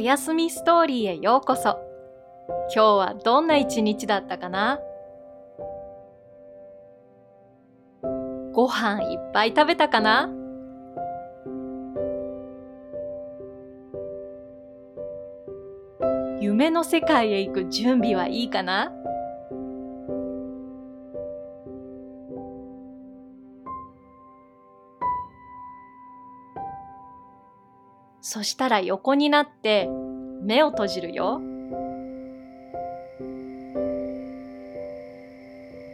おやすみストーリーへようこそ。今日はどんな一日だったかな？ご飯いっぱい食べたかな？夢の世界へ行く準備はいいかな？そしたら横になって目を閉じるよ。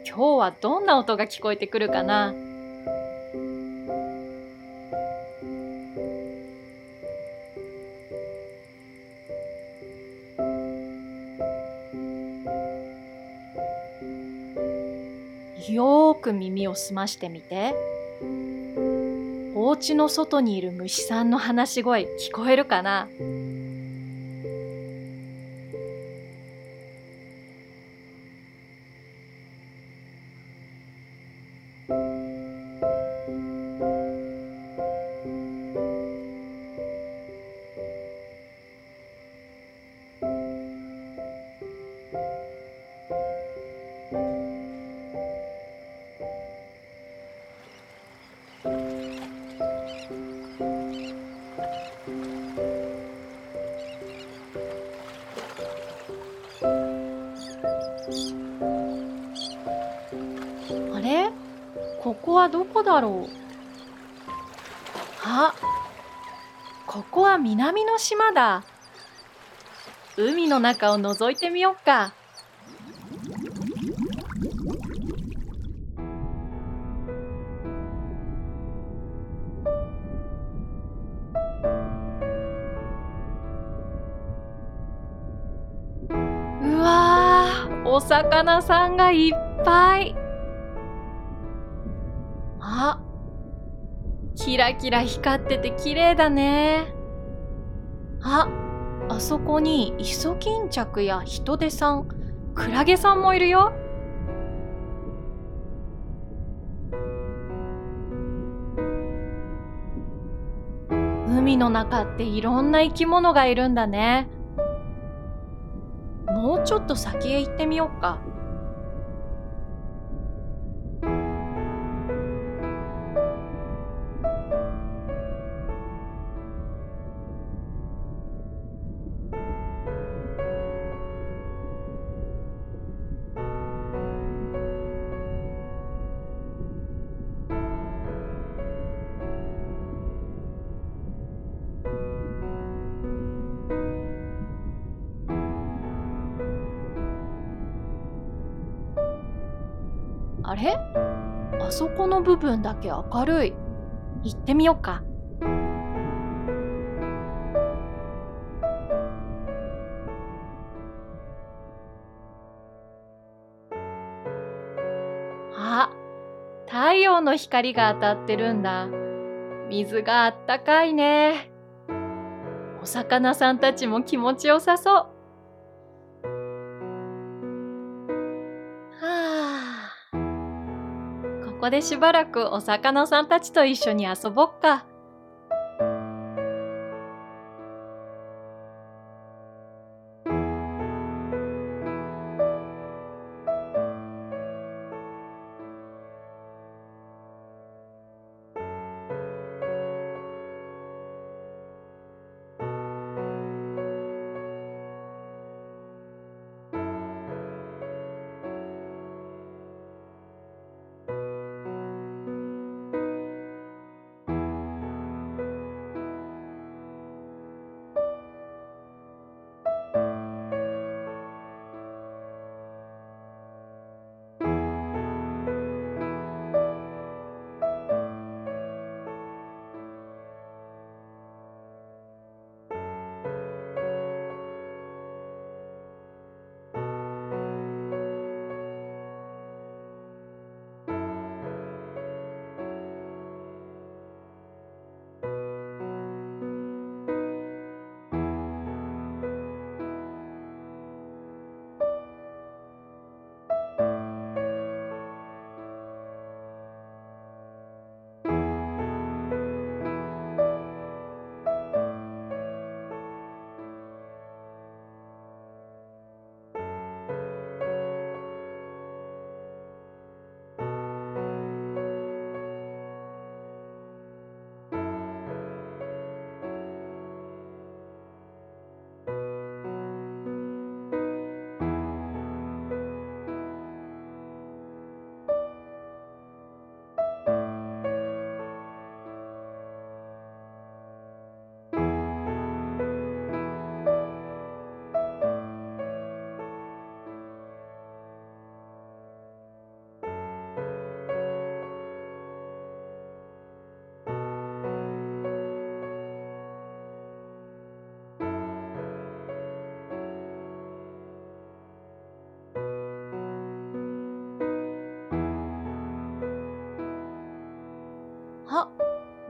今日はどんな音が聞こえてくるかなよーく耳を澄ましてみて。お家の外にいる虫さんの話し声聞こえるかな？だろう。あここは南の島だ。海の中を覗いてみよっか。うわーお魚さんがいっぱい。キラキラ光ってて綺麗だね。ああそこにイソギンチャクやヒトデさんクラゲさんもいるよ。海の中っていろんな生き物がいるんだね。もうちょっと先へ行ってみようか。れ？あそこの部分だけ明るい。行ってみようか。あ、太陽の光が当たってるんだ。水があったかいね。お魚さんたちも気持ちよさそう。ここでしばらくお魚さんたちと一緒に遊ぼっか。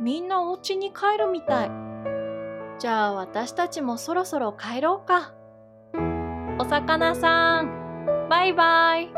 みんなお家に帰るみたい。じゃあ私たちもそろそろ帰ろうか。お魚さん、バイバイ。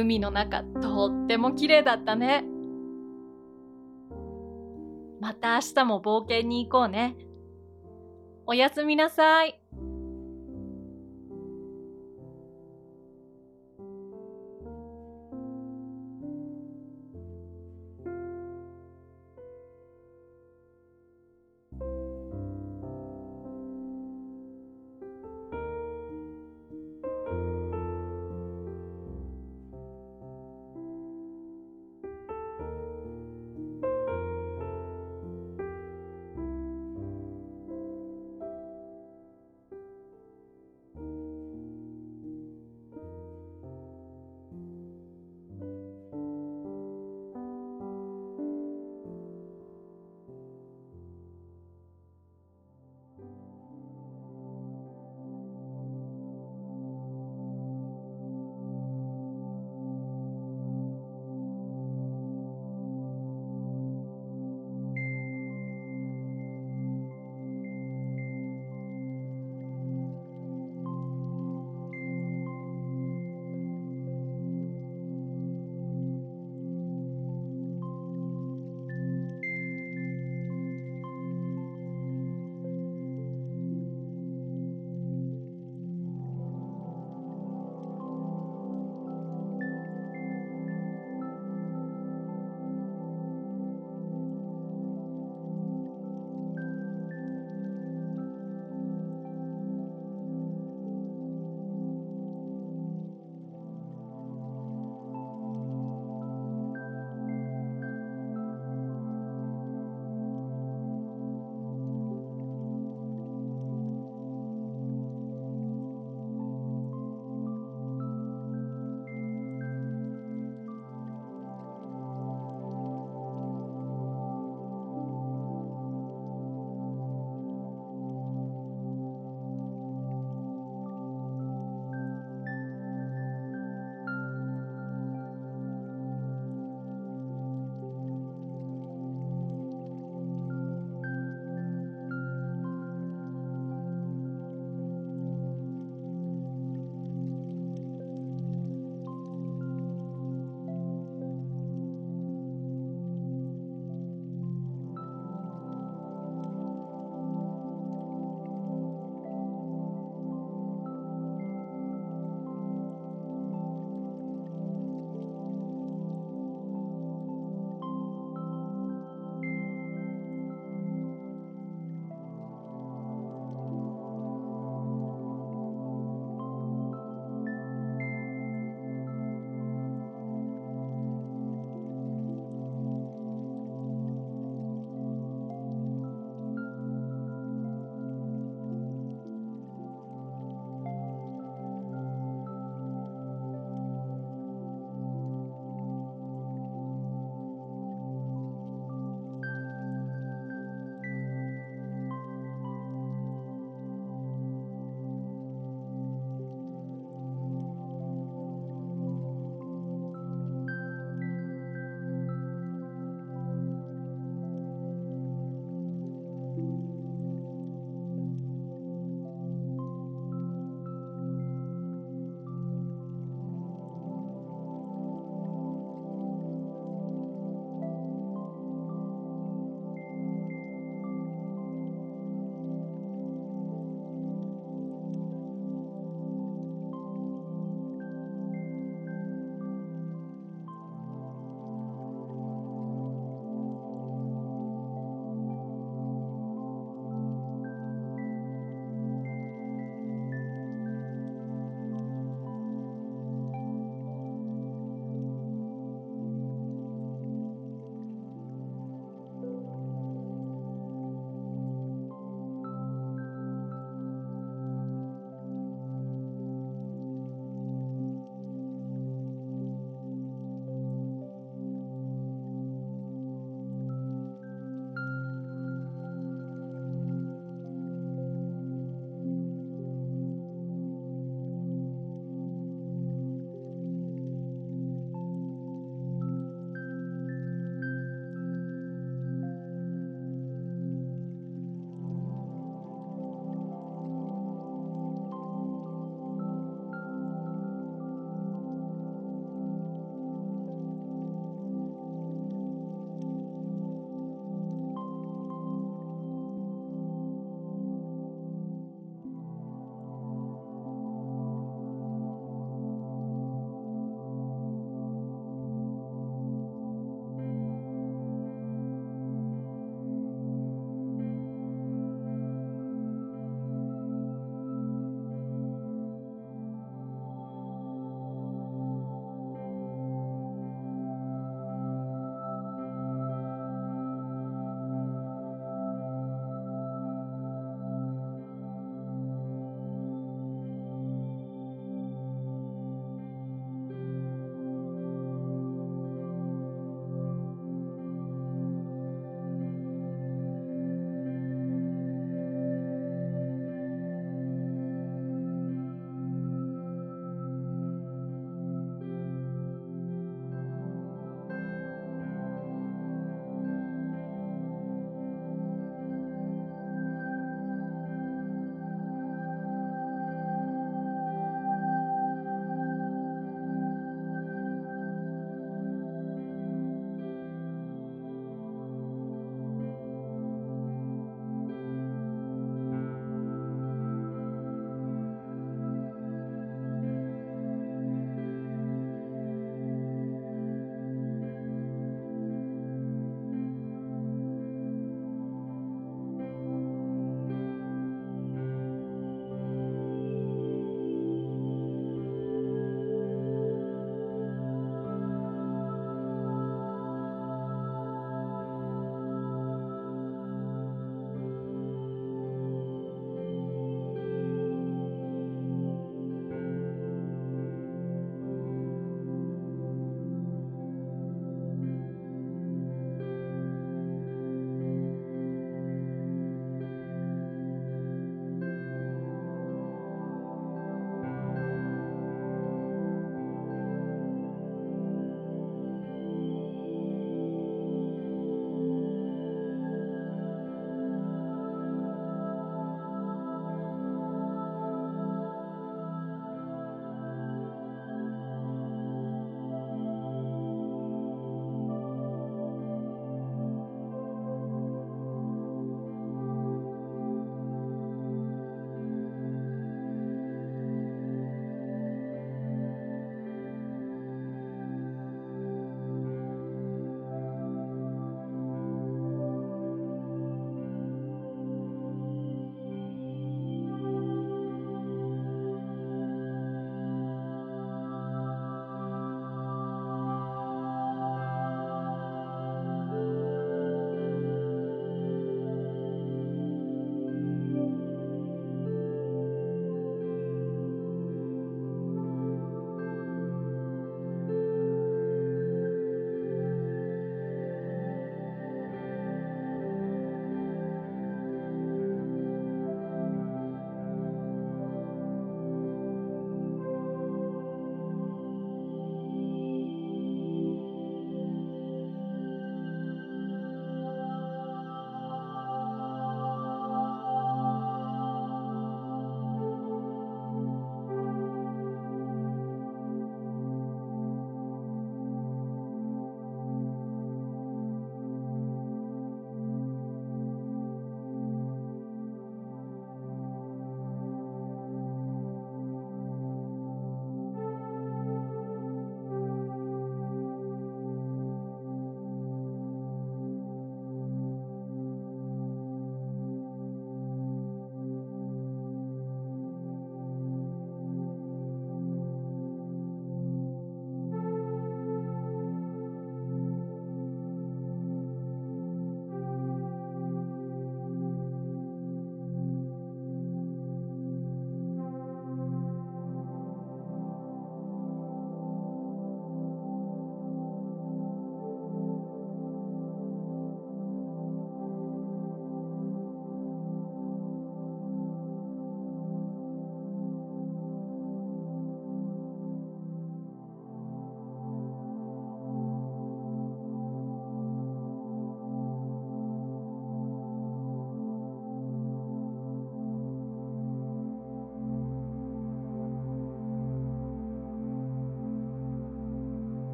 海の中とっても綺麗だったね。また明日も冒険に行こうね。おやすみなさい。